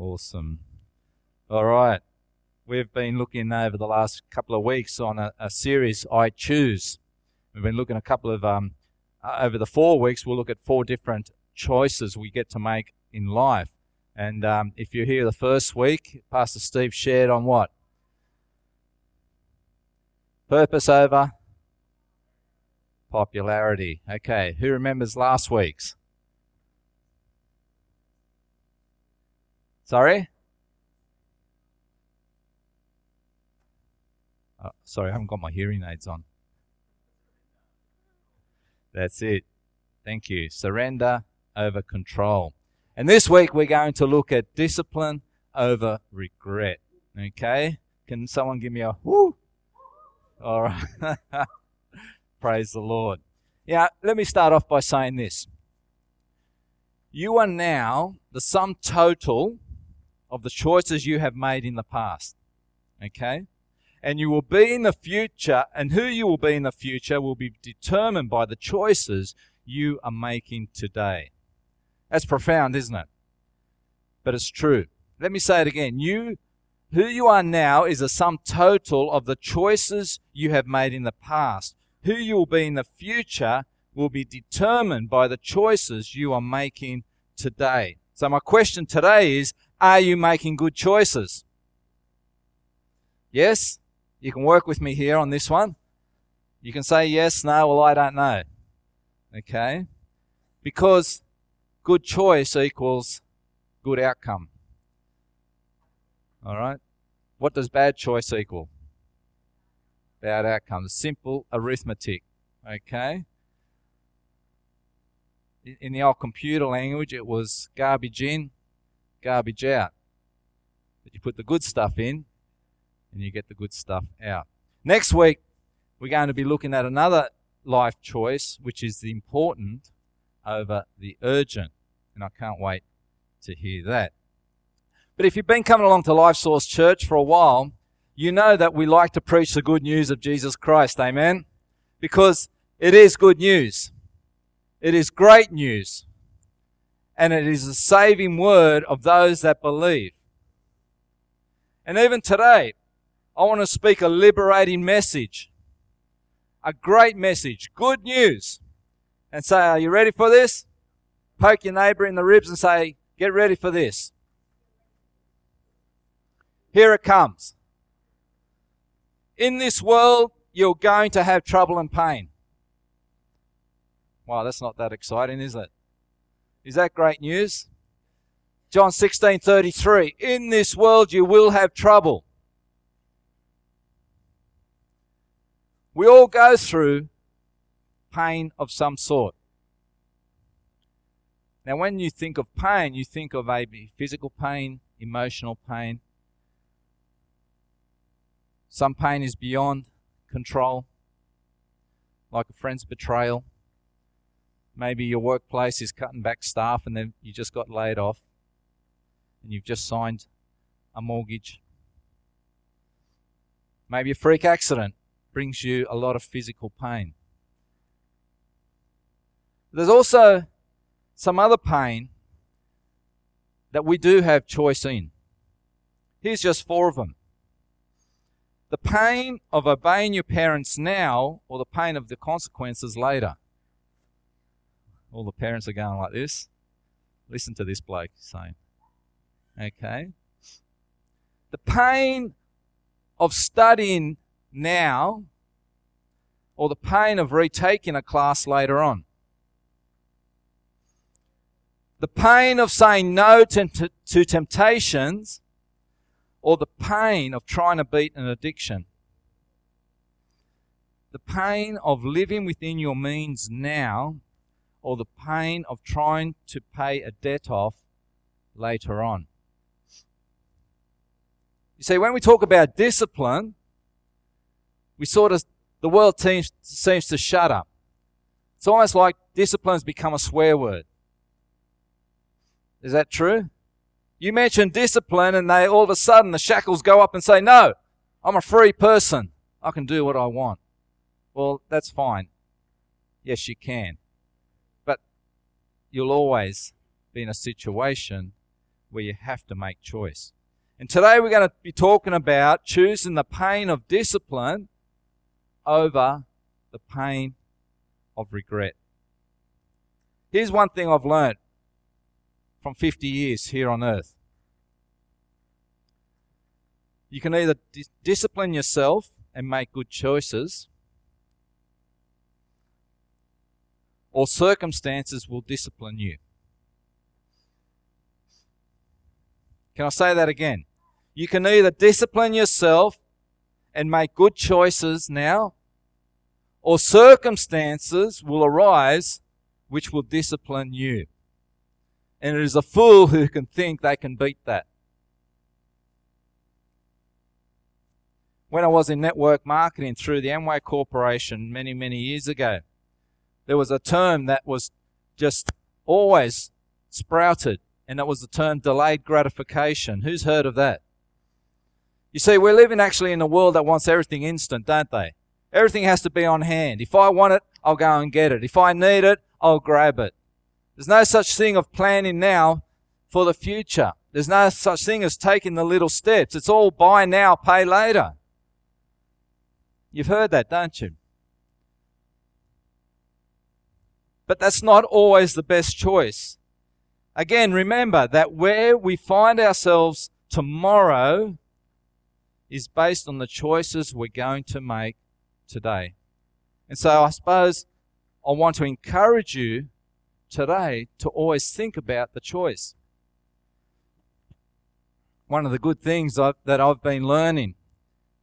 Awesome. All right. We've been looking over the last couple of weeks on a, a series, I Choose. We've been looking a couple of, um, uh, over the four weeks, we'll look at four different choices we get to make in life. And um, if you're here the first week, Pastor Steve shared on what? Purpose over popularity. Okay, who remembers last week's? Sorry? Oh, sorry, I haven't got my hearing aids on. That's it. Thank you. Surrender over control. And this week we're going to look at discipline over regret. Okay? Can someone give me a whoo? All right. Praise the Lord. Yeah, let me start off by saying this. You are now the sum total of the choices you have made in the past. Okay? and you will be in the future, and who you will be in the future will be determined by the choices you are making today. That's profound, isn't it? But it's true. Let me say it again. You, who you are now is a sum total of the choices you have made in the past. Who you will be in the future will be determined by the choices you are making today. So my question today is, are you making good choices? Yes? You can work with me here on this one. You can say yes, no, well, I don't know. Okay? Because good choice equals good outcome. All right? What does bad choice equal? Bad outcome. Simple arithmetic. Okay? In the old computer language, it was garbage in, garbage out. But you put the good stuff in, and you get the good stuff out. Next week, we're going to be looking at another life choice, which is the important over the urgent. And I can't wait to hear that. But if you've been coming along to LifeSource Church for a while, you know that we like to preach the good news of Jesus Christ. Amen? Because it is good news. It is great news. And it is the saving word of those that believe. And even today, I want to speak a liberating message. A great message. Good news. And say, are you ready for this? Poke your neighbor in the ribs and say, get ready for this. Here it comes. In this world, you're going to have trouble and pain. Wow, that's not that exciting, is it? Is that great news? John 16:33 In this world you will have trouble. We all go through pain of some sort. Now, when you think of pain, you think of a physical pain, emotional pain. Some pain is beyond control, like a friend's betrayal. Maybe your workplace is cutting back staff and then you just got laid off and you've just signed a mortgage. Maybe a freak accident brings you a lot of physical pain. There's also some other pain that we do have choice in. Here's just four of them. The pain of obeying your parents now or the pain of the consequences later. All the parents are going like this. Listen to this bloke saying. Okay. The pain of studying now or the pain of retaking a class later on. The pain of saying no to, to, to temptations or the pain of trying to beat an addiction. The pain of living within your means now or the pain of trying to pay a debt off later on. You see, when we talk about discipline, we sort of, the world seems, seems to shut up. It's almost like discipline's become a swear word. Is that true? You mention discipline and they all of a sudden the shackles go up and say, no, I'm a free person. I can do what I want. Well, that's fine. Yes, you can. You'll always be in a situation where you have to make choice. And today we're going to be talking about choosing the pain of discipline over the pain of regret. Here's one thing I've learned from 50 years here on earth. You can either dis- discipline yourself and make good choices, or circumstances will discipline you. Can I say that again? You can either discipline yourself and make good choices now, or circumstances will arise which will discipline you. And it is a fool who can think they can beat that. When I was in network marketing through the Amway Corporation many, many years ago, there was a term that was just always sprouted, and that was the term delayed gratification. Who's heard of that? You see, we're living actually in a world that wants everything instant, don't they? Everything has to be on hand. If I want it, I'll go and get it. If I need it, I'll grab it. There's no such thing of planning now for the future. There's no such thing as taking the little steps. It's all buy now, pay later. You've heard that, don't you? But that's not always the best choice. Again, remember that where we find ourselves tomorrow is based on the choices we're going to make today. And so I suppose I want to encourage you today to always think about the choice. One of the good things that I've been learning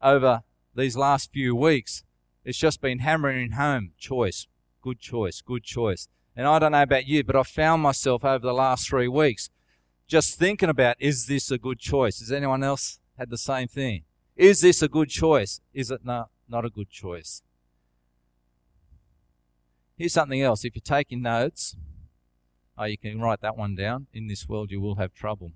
over these last few weeks is just been hammering home choice, good choice, good choice. And I don't know about you, but I've found myself over the last three weeks just thinking about is this a good choice? Has anyone else had the same thing? Is this a good choice? Is it not, not a good choice? Here's something else. If you're taking notes, oh, you can write that one down. In this world, you will have trouble.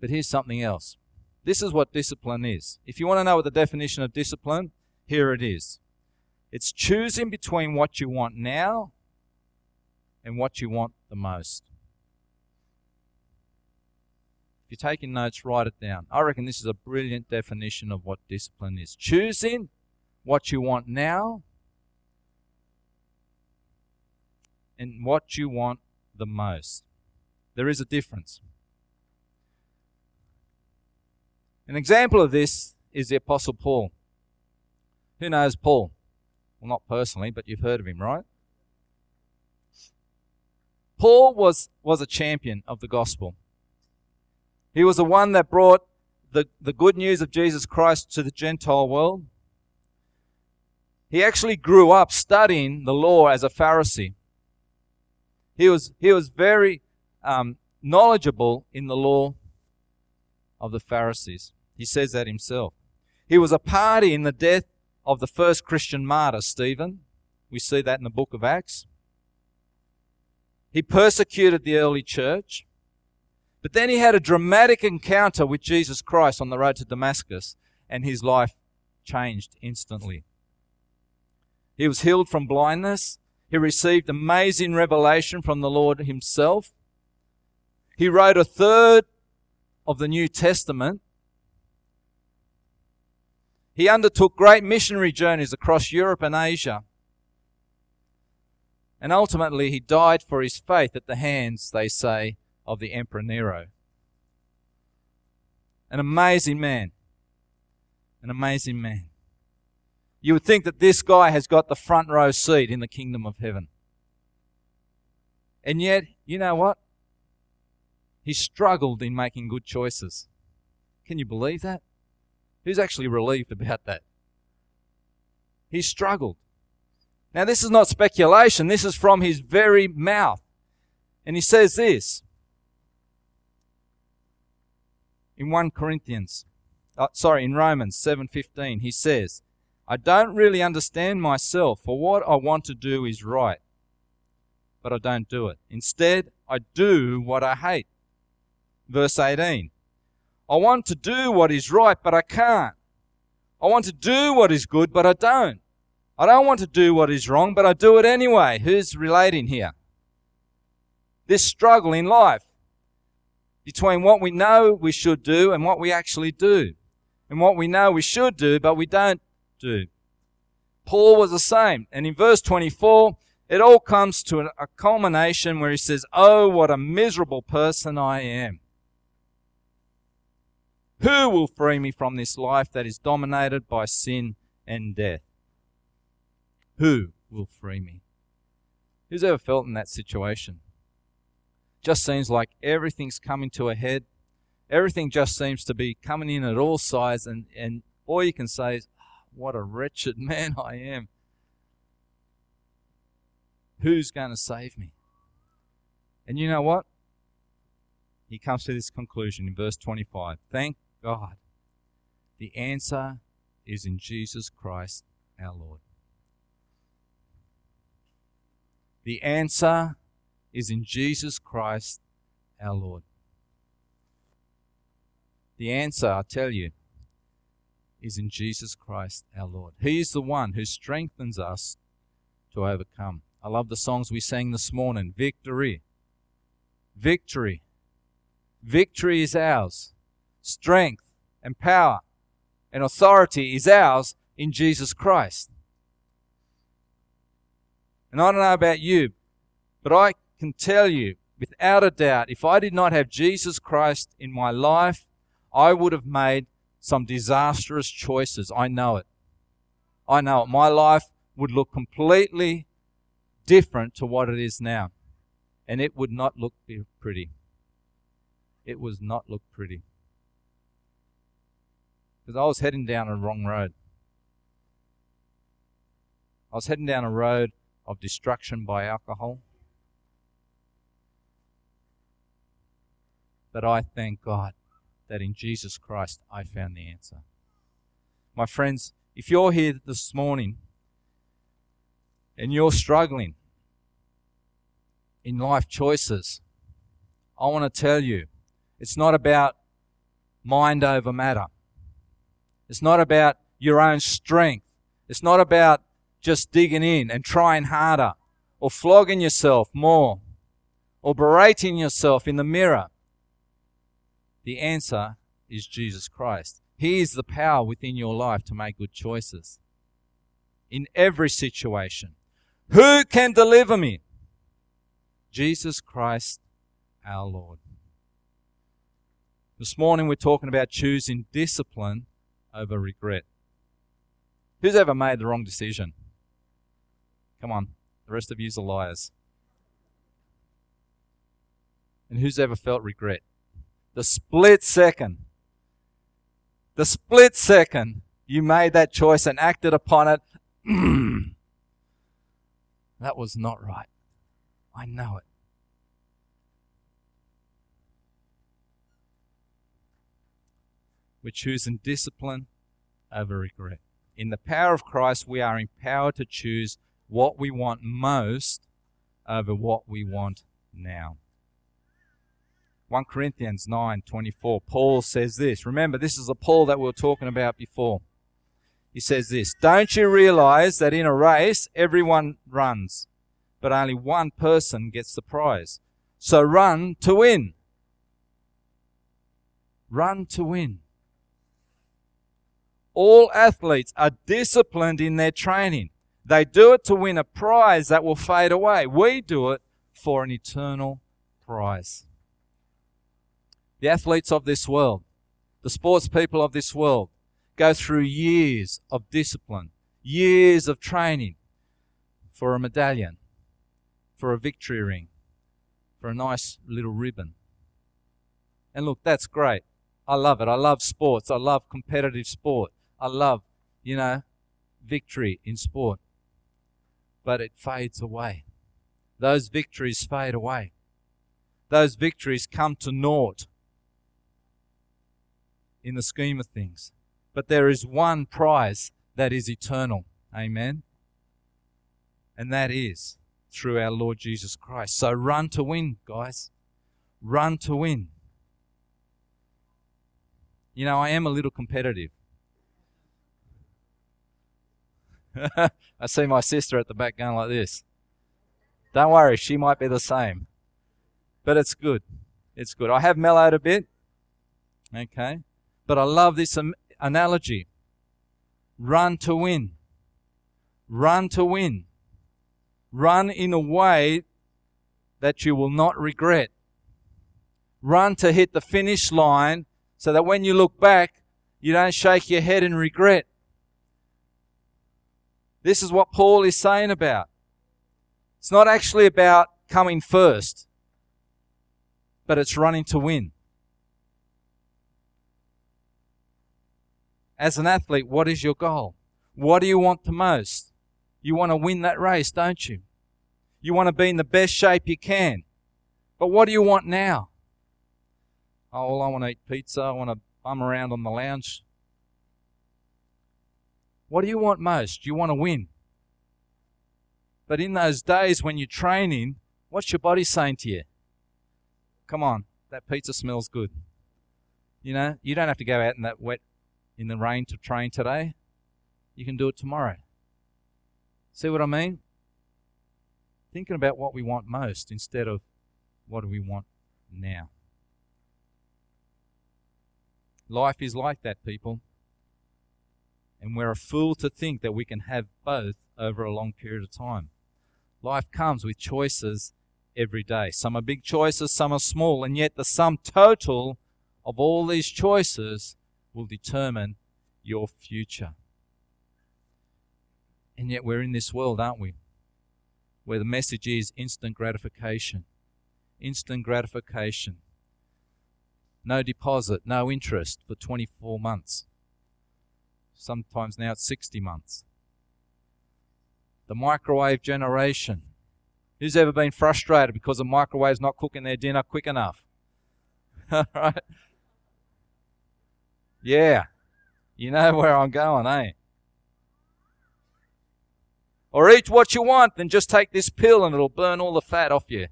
But here's something else. This is what discipline is. If you want to know what the definition of discipline, here it is. It's choosing between what you want now and what you want the most. If you're taking notes, write it down. I reckon this is a brilliant definition of what discipline is. Choosing what you want now and what you want the most. There is a difference. An example of this is the Apostle Paul. Who knows Paul? Well, not personally, but you've heard of him, right? Paul was, was a champion of the gospel. He was the one that brought the, the good news of Jesus Christ to the Gentile world. He actually grew up studying the law as a Pharisee. He was, he was very um, knowledgeable in the law of the Pharisees. He says that himself. He was a party in the death of the first Christian martyr, Stephen. We see that in the book of Acts. He persecuted the early church. But then he had a dramatic encounter with Jesus Christ on the road to Damascus, and his life changed instantly. He was healed from blindness. He received amazing revelation from the Lord himself. He wrote a third of the New Testament. He undertook great missionary journeys across Europe and Asia. And ultimately, he died for his faith at the hands, they say, of the Emperor Nero. An amazing man. An amazing man. You would think that this guy has got the front row seat in the kingdom of heaven. And yet, you know what? He struggled in making good choices. Can you believe that? Who's actually relieved about that? He struggled. Now, this is not speculation, this is from his very mouth. And he says this in 1 Corinthians, uh, sorry, in Romans 7:15, he says, "I don't really understand myself, for what I want to do is right, but I don't do it. Instead, I do what I hate." Verse 18, "I want to do what is right, but I can't. I want to do what is good, but I don't. I don't want to do what is wrong, but I do it anyway." Who's relating here? This struggle in life between what we know we should do and what we actually do. And what we know we should do, but we don't do. Paul was the same. And in verse 24, it all comes to a culmination where he says, Oh, what a miserable person I am. Who will free me from this life that is dominated by sin and death? Who will free me? Who's ever felt in that situation? Just seems like everything's coming to a head. Everything just seems to be coming in at all sides, and, and all you can say is, oh, What a wretched man I am. Who's going to save me? And you know what? He comes to this conclusion in verse 25. Thank God. The answer is in Jesus Christ our Lord. The answer is in Jesus Christ our Lord. The answer, I tell you, is in Jesus Christ our Lord. He is the one who strengthens us to overcome. I love the songs we sang this morning. Victory. Victory. Victory is ours. Strength and power and authority is ours in Jesus Christ. And I don't know about you, but I can tell you without a doubt, if I did not have Jesus Christ in my life, I would have made some disastrous choices. I know it. I know it. My life would look completely different to what it is now. And it would not look pretty. It was not look pretty. Because I was heading down a wrong road. I was heading down a road of destruction by alcohol. But I thank God that in Jesus Christ I found the answer. My friends, if you're here this morning and you're struggling in life choices, I want to tell you it's not about mind over matter. It's not about your own strength. It's not about just digging in and trying harder or flogging yourself more or berating yourself in the mirror. The answer is Jesus Christ. He is the power within your life to make good choices in every situation. Who can deliver me? Jesus Christ our Lord. This morning we're talking about choosing discipline over regret. Who's ever made the wrong decision? Come on, the rest of you are liars. And who's ever felt regret? The split second, the split second you made that choice and acted upon it, that was not right. I know it. We're choosing discipline over regret. In the power of Christ, we are empowered to choose what we want most over what we want now. 1 Corinthians 9:24 Paul says this. Remember this is the Paul that we were talking about before. He says this, "Don't you realize that in a race everyone runs, but only one person gets the prize? So run to win." Run to win. All athletes are disciplined in their training. They do it to win a prize that will fade away. We do it for an eternal prize. The athletes of this world, the sports people of this world, go through years of discipline, years of training for a medallion, for a victory ring, for a nice little ribbon. And look, that's great. I love it. I love sports. I love competitive sport. I love, you know, victory in sport. But it fades away. Those victories fade away. Those victories come to naught in the scheme of things. But there is one prize that is eternal. Amen. And that is through our Lord Jesus Christ. So run to win, guys. Run to win. You know, I am a little competitive. I see my sister at the back going like this. Don't worry, she might be the same. But it's good. It's good. I have mellowed a bit. Okay. But I love this analogy. Run to win. Run to win. Run in a way that you will not regret. Run to hit the finish line so that when you look back, you don't shake your head in regret. This is what Paul is saying about. It's not actually about coming first, but it's running to win. As an athlete, what is your goal? What do you want the most? You want to win that race, don't you? You want to be in the best shape you can. But what do you want now? Oh, well, I want to eat pizza. I want to bum around on the lounge. What do you want most? You want to win. But in those days when you're training, what's your body saying to you? Come on, that pizza smells good. You know, you don't have to go out in that wet, in the rain to train today. You can do it tomorrow. See what I mean? Thinking about what we want most instead of what do we want now. Life is like that, people. And we're a fool to think that we can have both over a long period of time. Life comes with choices every day. Some are big choices, some are small, and yet the sum total of all these choices will determine your future. And yet we're in this world, aren't we? Where the message is instant gratification. Instant gratification. No deposit, no interest for 24 months. Sometimes now it's 60 months the microwave generation. Who's ever been frustrated because the microwave's not cooking their dinner quick enough? right? Yeah. You know where I'm going, eh? Or eat what you want, then just take this pill and it'll burn all the fat off you.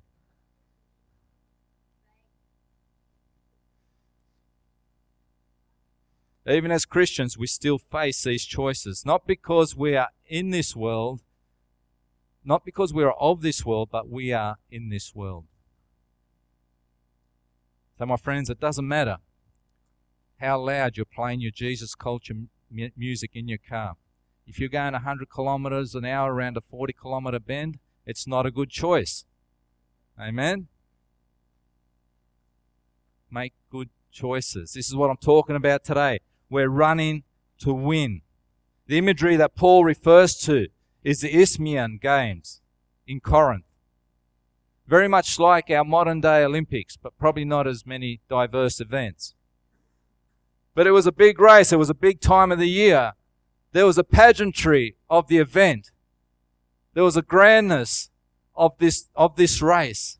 Even as Christians, we still face these choices, not because we are in this world, not because we are of this world, but we are in this world. So, my friends, it doesn't matter how loud you're playing your Jesus culture m- music in your car. If you're going 100 kilometers an hour around a 40 kilometer bend, it's not a good choice. Amen? Make good choices. This is what I'm talking about today. We're running to win. The imagery that Paul refers to is the Isthmian Games in Corinth. Very much like our modern day Olympics, but probably not as many diverse events. But it was a big race. It was a big time of the year. There was a pageantry of the event. There was a grandness of this, of this race.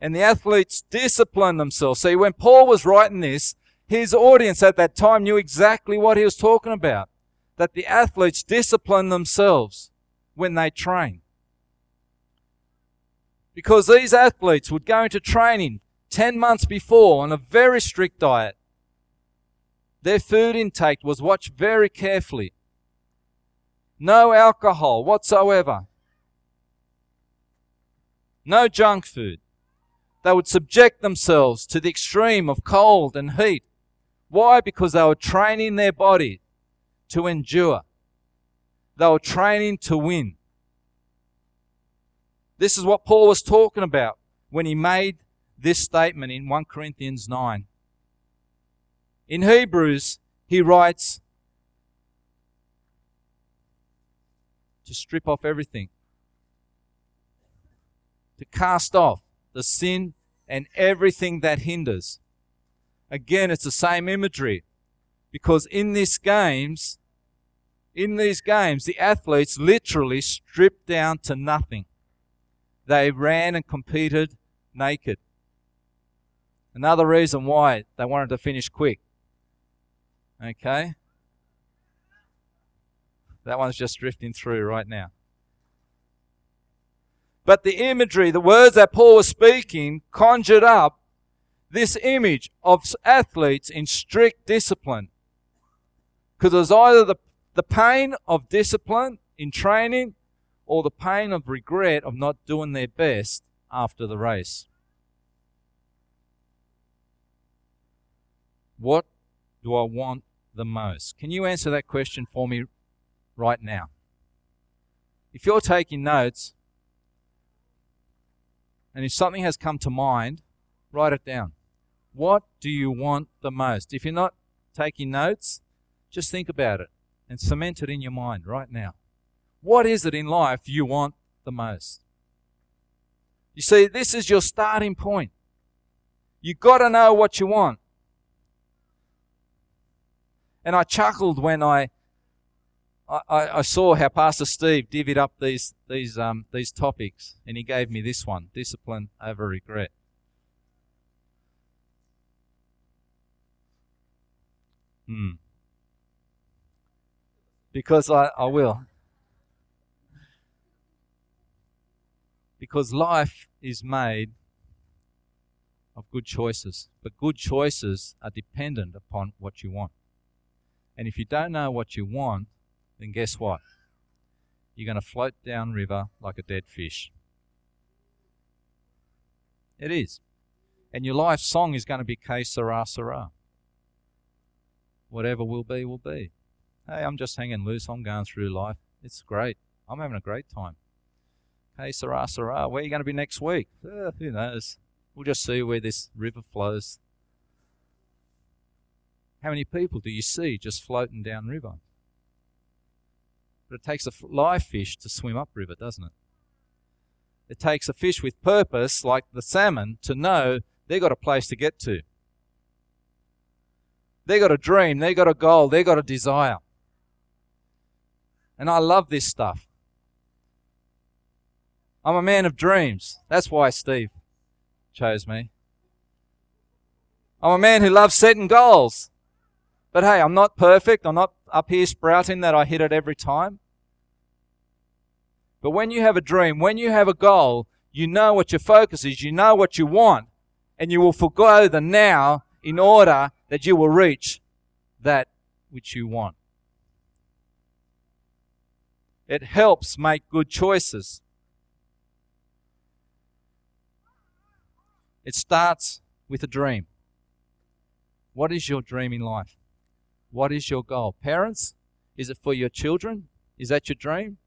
And the athletes disciplined themselves. See, when Paul was writing this, his audience at that time knew exactly what he was talking about. That the athletes disciplined themselves when they train. Because these athletes would go into training 10 months before on a very strict diet. Their food intake was watched very carefully. No alcohol whatsoever. No junk food. They would subject themselves to the extreme of cold and heat. Why? Because they were training their body to endure. They were training to win. This is what Paul was talking about when he made this statement in 1 Corinthians 9. In Hebrews, he writes to strip off everything, to cast off the sin and everything that hinders. Again, it's the same imagery because in these games, in these games, the athletes literally stripped down to nothing. They ran and competed naked. Another reason why they wanted to finish quick. Okay? That one's just drifting through right now. But the imagery, the words that Paul was speaking, conjured up this image of athletes in strict discipline. Because was either the, the pain of discipline in training or the pain of regret of not doing their best after the race. What do I want the most? Can you answer that question for me right now? If you're taking notes, and if something has come to mind, write it down. What do you want the most? If you're not taking notes, just think about it and cement it in your mind right now. What is it in life you want the most? You see, this is your starting point. You've got to know what you want. And I chuckled when I, I, I saw how Pastor Steve divvied up these, these, um, these topics, and he gave me this one discipline over regret. Hmm. Because I, I will. Because life is made of good choices, but good choices are dependent upon what you want. And if you don't know what you want, then guess what? You're going to float down river like a dead fish. It is. And your life song is going to be Que Sera Sera whatever will be, will be. Hey, I'm just hanging loose. I'm going through life. It's great. I'm having a great time. Hey, Sarah, Sarah, where are you going to be next week? Uh, who knows? We'll just see where this river flows. How many people do you see just floating down river? But it takes a live fish to swim upriver, doesn't it? It takes a fish with purpose, like the salmon, to know they've got a place to get to. They got a dream, they got a goal, they got a desire. And I love this stuff. I'm a man of dreams. That's why Steve chose me. I'm a man who loves setting goals. But hey, I'm not perfect. I'm not up here sprouting that I hit it every time. But when you have a dream, when you have a goal, you know what your focus is, you know what you want, and you will forego the now in order that you will reach that which you want. It helps make good choices. It starts with a dream. What is your dream in life? What is your goal? Parents, is it for your children? Is that your dream?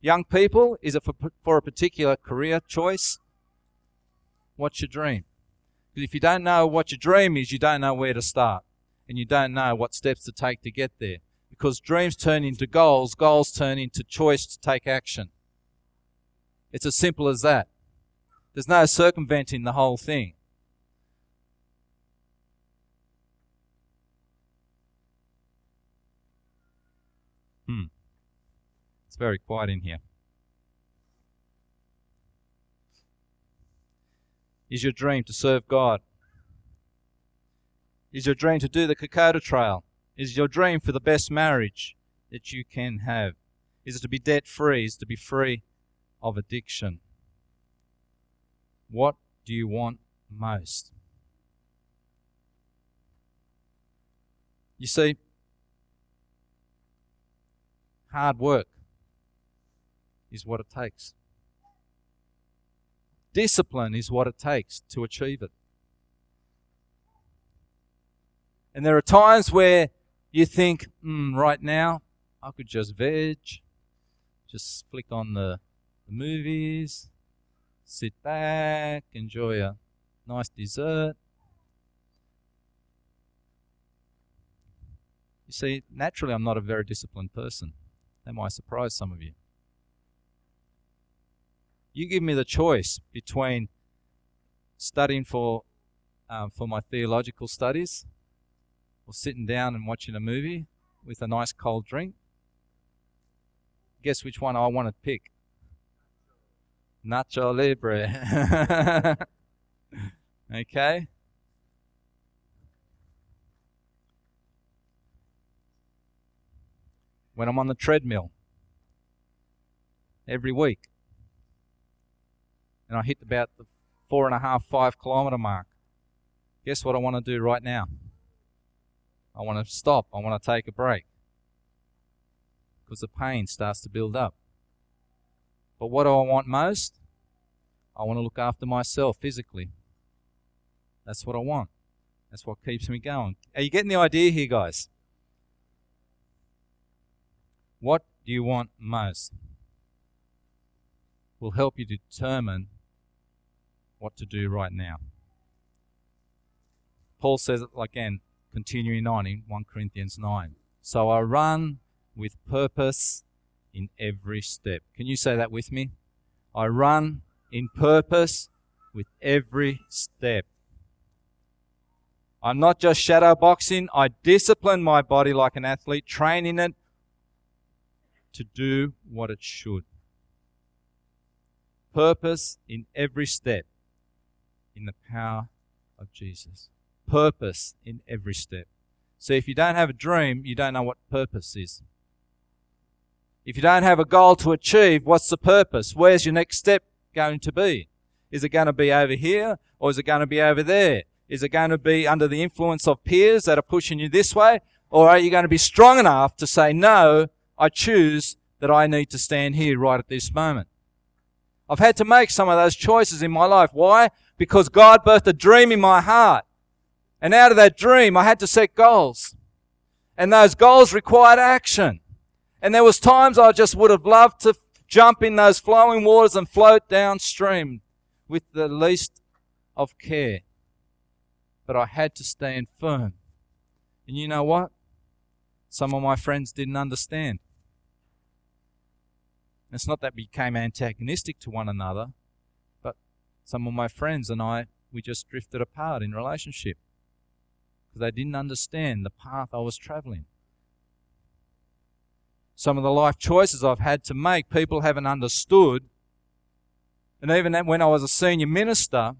Young people, is it for, for a particular career choice? What's your dream? Because if you don't know what your dream is, you don't know where to start. And you don't know what steps to take to get there. Because dreams turn into goals, goals turn into choice to take action. It's as simple as that. There's no circumventing the whole thing. Hmm. It's very quiet in here. Is your dream to serve God? Is your dream to do the Kokoda Trail? Is your dream for the best marriage that you can have? Is it to be debt free? Is it to be free of addiction? What do you want most? You see, hard work is what it takes. Discipline is what it takes to achieve it. And there are times where you think, mm, right now, I could just veg, just flick on the, the movies, sit back, enjoy a nice dessert. You see, naturally, I'm not a very disciplined person. That might surprise some of you. You give me the choice between studying for um, for my theological studies or sitting down and watching a movie with a nice cold drink. Guess which one I want to pick? Nacho Libre. okay? When I'm on the treadmill every week, and I hit about the four and a half, five kilometer mark. Guess what I want to do right now? I want to stop. I want to take a break because the pain starts to build up. But what do I want most? I want to look after myself physically. That's what I want. That's what keeps me going. Are you getting the idea here, guys? What do you want most? Will help you determine what to do right now. Paul says it again, continuing on in 1 Corinthians 9. So I run with purpose in every step. Can you say that with me? I run in purpose with every step. I'm not just shadow boxing. I discipline my body like an athlete, training it to do what it should. Purpose in every step in the power of Jesus. Purpose in every step. So if you don't have a dream, you don't know what purpose is. If you don't have a goal to achieve, what's the purpose? Where's your next step going to be? Is it going to be over here or is it going to be over there? Is it going to be under the influence of peers that are pushing you this way? Or are you going to be strong enough to say, no, I choose that I need to stand here right at this moment? I've had to make some of those choices in my life. Why? Because God birthed a dream in my heart. And out of that dream, I had to set goals. And those goals required action. And there was times I just would have loved to jump in those flowing waters and float downstream with the least of care but I had to stand firm. And you know what? Some of my friends didn't understand. It's not that we became antagonistic to one another, some of my friends and I, we just drifted apart in relationship because they didn't understand the path I was traveling. Some of the life choices I've had to make, people haven't understood. And even when I was a senior minister,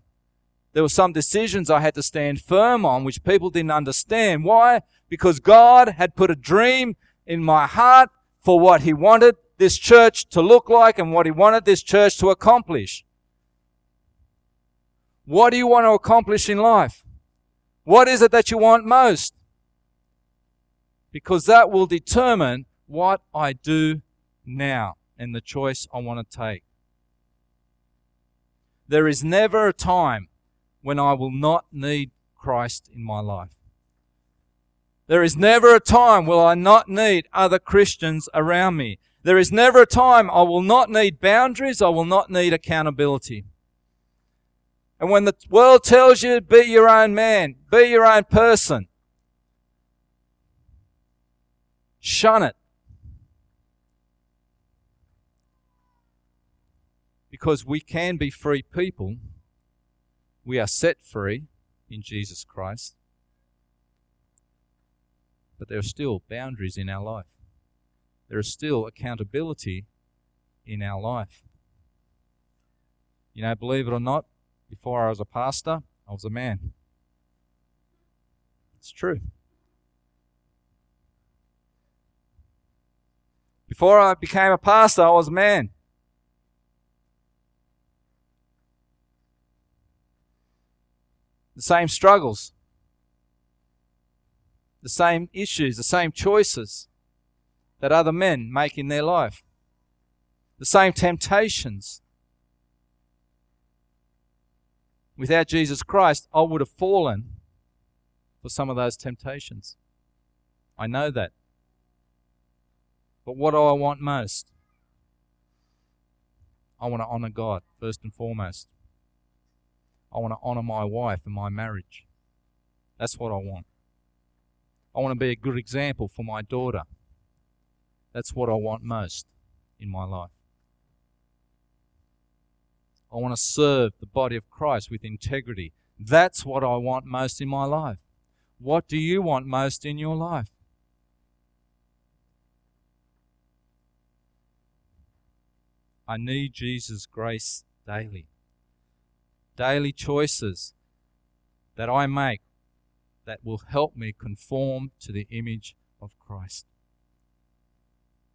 there were some decisions I had to stand firm on which people didn't understand. Why? Because God had put a dream in my heart for what He wanted this church to look like and what He wanted this church to accomplish. What do you want to accomplish in life? What is it that you want most? Because that will determine what I do now and the choice I want to take. There is never a time when I will not need Christ in my life. There is never a time will I not need other Christians around me. There is never a time I will not need boundaries, I will not need accountability. And when the world tells you be your own man, be your own person, shun it. Because we can be free people we are set free in Jesus Christ, but there are still boundaries in our life. There is still accountability in our life. You know, believe it or not, before I was a pastor, I was a man. It's true. Before I became a pastor, I was a man. the same struggles, the same issues, the same choices that other men make in their life, the same temptations. Without Jesus Christ, I would have fallen for some of those temptations. I know that. But what do I want most? I want to honor God first and foremost. I want to honor my wife and my marriage. That's what I want. I want to be a good example for my daughter. That's what I want most in my life. I want to serve the body of Christ with integrity. That's what I want most in my life. What do you want most in your life? I need Jesus' grace daily daily choices that I make that will help me conform to the image of Christ.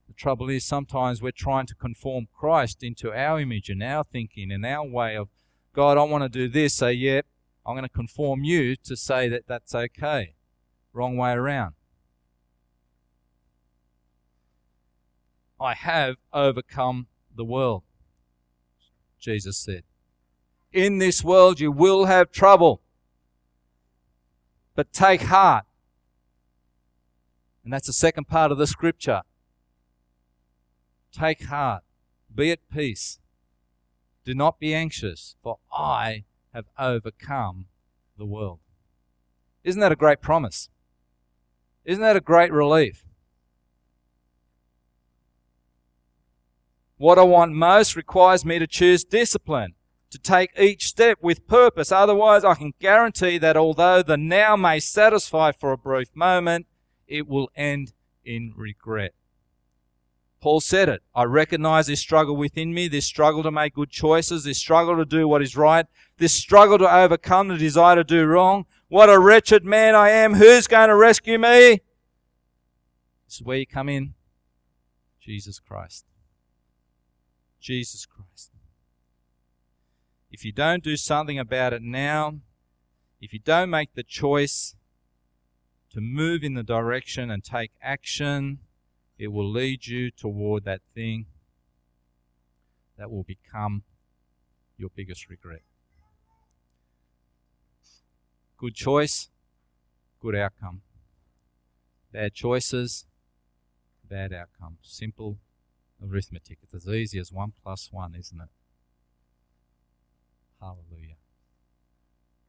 The trouble is, sometimes we're trying to conform Christ into our image and our thinking and our way of, God, I want to do this, so yet I'm going to conform you to say that that's okay. Wrong way around. I have overcome the world, Jesus said. In this world you will have trouble. But take heart. And that's the second part of the scripture. Take heart. Be at peace. Do not be anxious, for I have overcome the world. Isn't that a great promise? Isn't that a great relief? What I want most requires me to choose discipline, to take each step with purpose. Otherwise, I can guarantee that although the now may satisfy for a brief moment, it will end in regret. Paul said it. I recognize this struggle within me, this struggle to make good choices, this struggle to do what is right, this struggle to overcome the desire to do wrong. What a wretched man I am. Who's going to rescue me? This is where you come in. Jesus Christ. Jesus Christ. If you don't do something about it now, if you don't make the choice to move in the direction and take action, it will lead you toward that thing that will become your biggest regret. Good choice, good outcome. Bad choices, bad outcome. Simple arithmetic. It's as easy as 1 plus 1, isn't it? Hallelujah.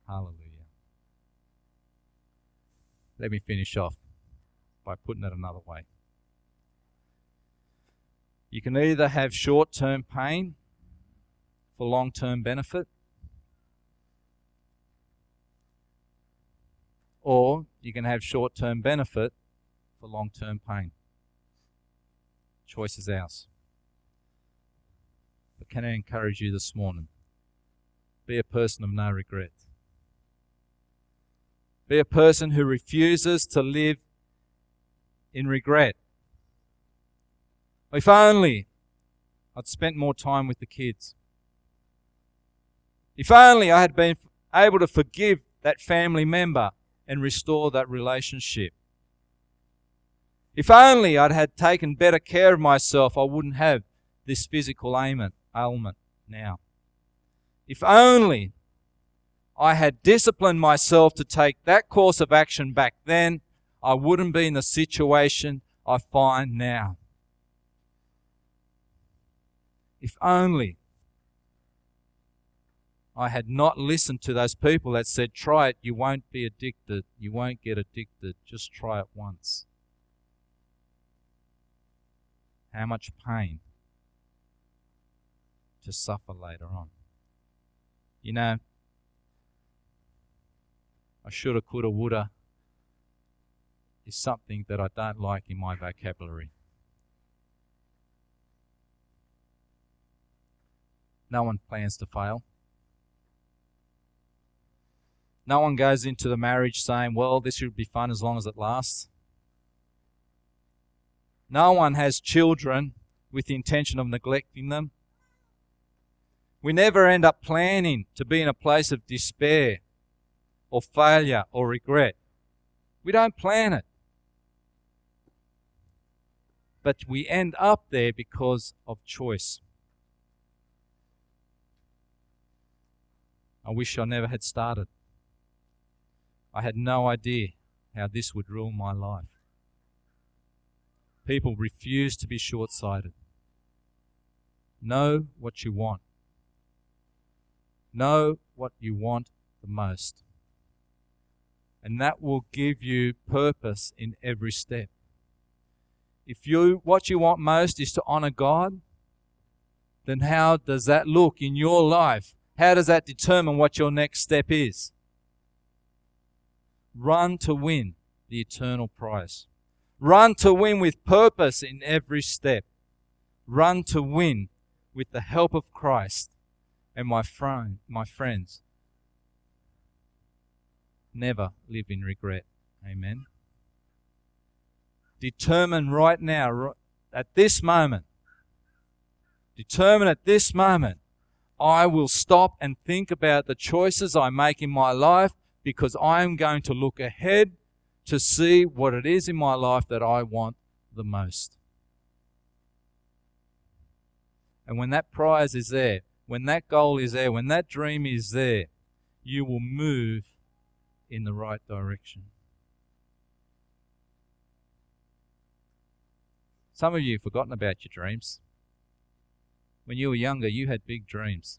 Hallelujah. Let me finish off by putting it another way. You can either have short term pain for long term benefit, or you can have short term benefit for long term pain. Choice is ours. But can I encourage you this morning? Be a person of no regret. Be a person who refuses to live in regret. If only I'd spent more time with the kids. If only I had been able to forgive that family member and restore that relationship. If only I'd had taken better care of myself, I wouldn't have this physical ailment, ailment now. If only I had disciplined myself to take that course of action back then, I wouldn't be in the situation I find now. If only I had not listened to those people that said, try it, you won't be addicted, you won't get addicted, just try it once how much pain to suffer later on. You know, I shoulda, coulda, woulda is something that I don't like in my vocabulary. No one plans to fail. No one goes into the marriage saying, well, this should be fun as long as it lasts. No one has children with the intention of neglecting them. We never end up planning to be in a place of despair or failure or regret. We don't plan it. But we end up there because of choice. I wish I never had started. I had no idea how this would rule my life. People refuse to be short sighted. Know what you want. Know what you want the most. And that will give you purpose in every step. If you what you want most is to honor God, then how does that look in your life? How does that determine what your next step is? Run to win the eternal prize. Run to win with purpose in every step. Run to win with the help of Christ and my friend, my friends. Never live in regret. Amen. Determine right now, at this moment, determine at this moment, I will stop and think about the choices I make in my life because I am going to look ahead to see what it is in my life that I want the most. And when that prize is there, when that goal is there, when that dream is there, you will move in the right direction. Some of you have forgotten about your dreams. When you were younger, you had big dreams.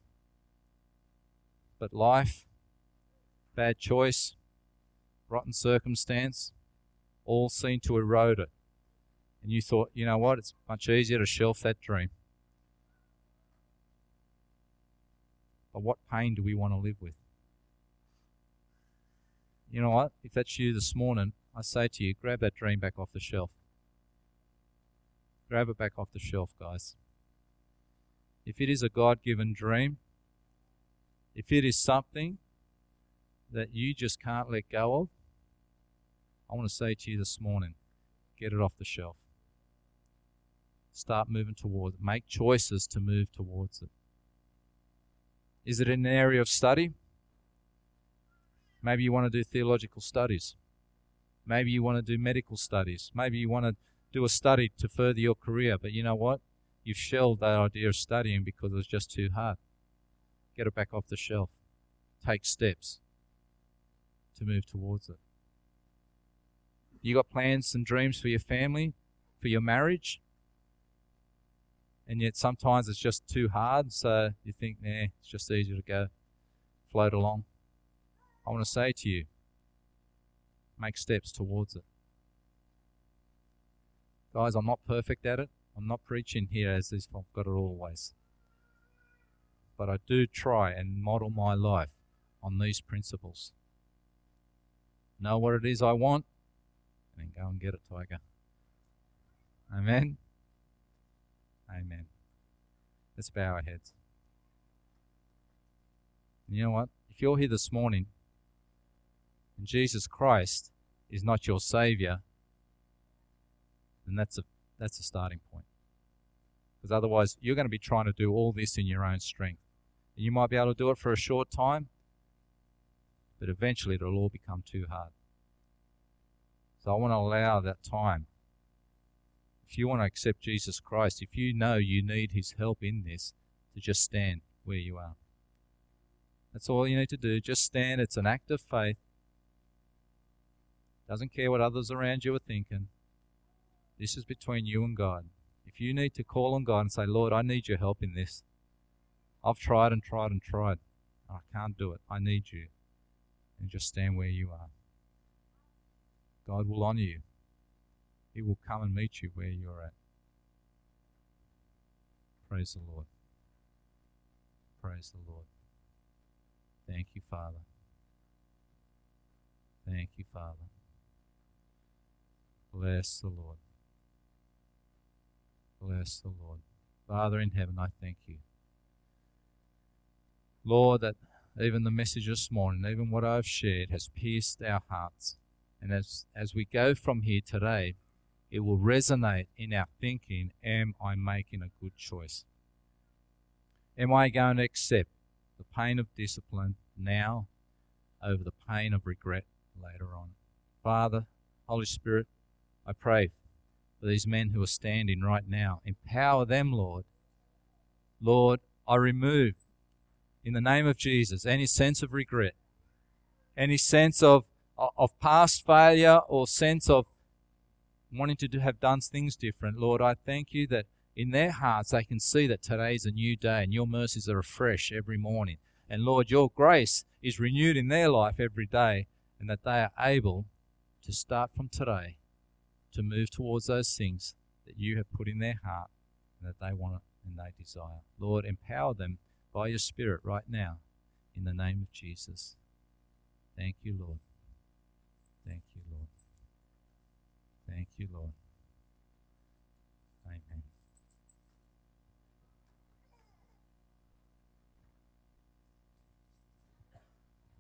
But life, bad choice, rotten circumstance, all seemed to erode it. And you thought, you know what, it's much easier to shelf that dream. But what pain do we want to live with? You know what? If that's you this morning, I say to you, grab that dream back off the shelf. Grab it back off the shelf, guys. If it is a God given dream, if it is something that you just can't let go of, I want to say to you this morning get it off the shelf. Start moving towards it. Make choices to move towards it. Is it an area of study? Maybe you want to do theological studies. Maybe you want to do medical studies. Maybe you want to do a study to further your career, but you know what? You've shelved that idea of studying because it was just too hard. Get it back off the shelf. Take steps to move towards it. You got plans and dreams for your family, for your marriage, and yet sometimes it's just too hard, so you think, nah, it's just easier to go float along. I want to say to you, make steps towards it. Guys, I'm not perfect at it. I'm not preaching here as if I've got it always. But I do try and model my life on these principles. Know what it is I want, and then go and get it, Tiger. Amen. Amen. Let's bow our heads. And you know what? If you're here this morning and Jesus Christ is not your Savior, then that's a that's a starting point. Because otherwise, you're going to be trying to do all this in your own strength. And you might be able to do it for a short time, but eventually it'll all become too hard. So I want to allow that time. If you want to accept Jesus Christ, if you know you need His help in this, to just stand where you are. That's all you need to do. Just stand. It's an act of faith. Doesn't care what others around you are thinking. This is between you and God. If you need to call on God and say, Lord, I need your help in this. I've tried and tried and tried. I can't do it. I need you. And just stand where you are. God will honor you. He will come and meet you where you're at. Praise the Lord. Praise the Lord. Thank you, Father. Thank you, Father. Bless the Lord. Bless the Lord. Father in heaven, I thank you. Lord, that even the message this morning, even what I've shared, has pierced our hearts. And as, as we go from here today, it will resonate in our thinking Am I making a good choice? Am I going to accept the pain of discipline now over the pain of regret later on? Father, Holy Spirit, I pray for these men who are standing right now. Empower them, Lord. Lord, I remove, in the name of Jesus, any sense of regret, any sense of, of past failure or sense of wanting to have done things different. Lord, I thank you that in their hearts they can see that today is a new day and your mercies are afresh every morning. And Lord, your grace is renewed in their life every day and that they are able to start from today to move towards those things that you have put in their heart and that they want and they desire. Lord, empower them by your Spirit right now in the name of Jesus. Thank you, Lord. Thank you, Lord. Thank you, Lord.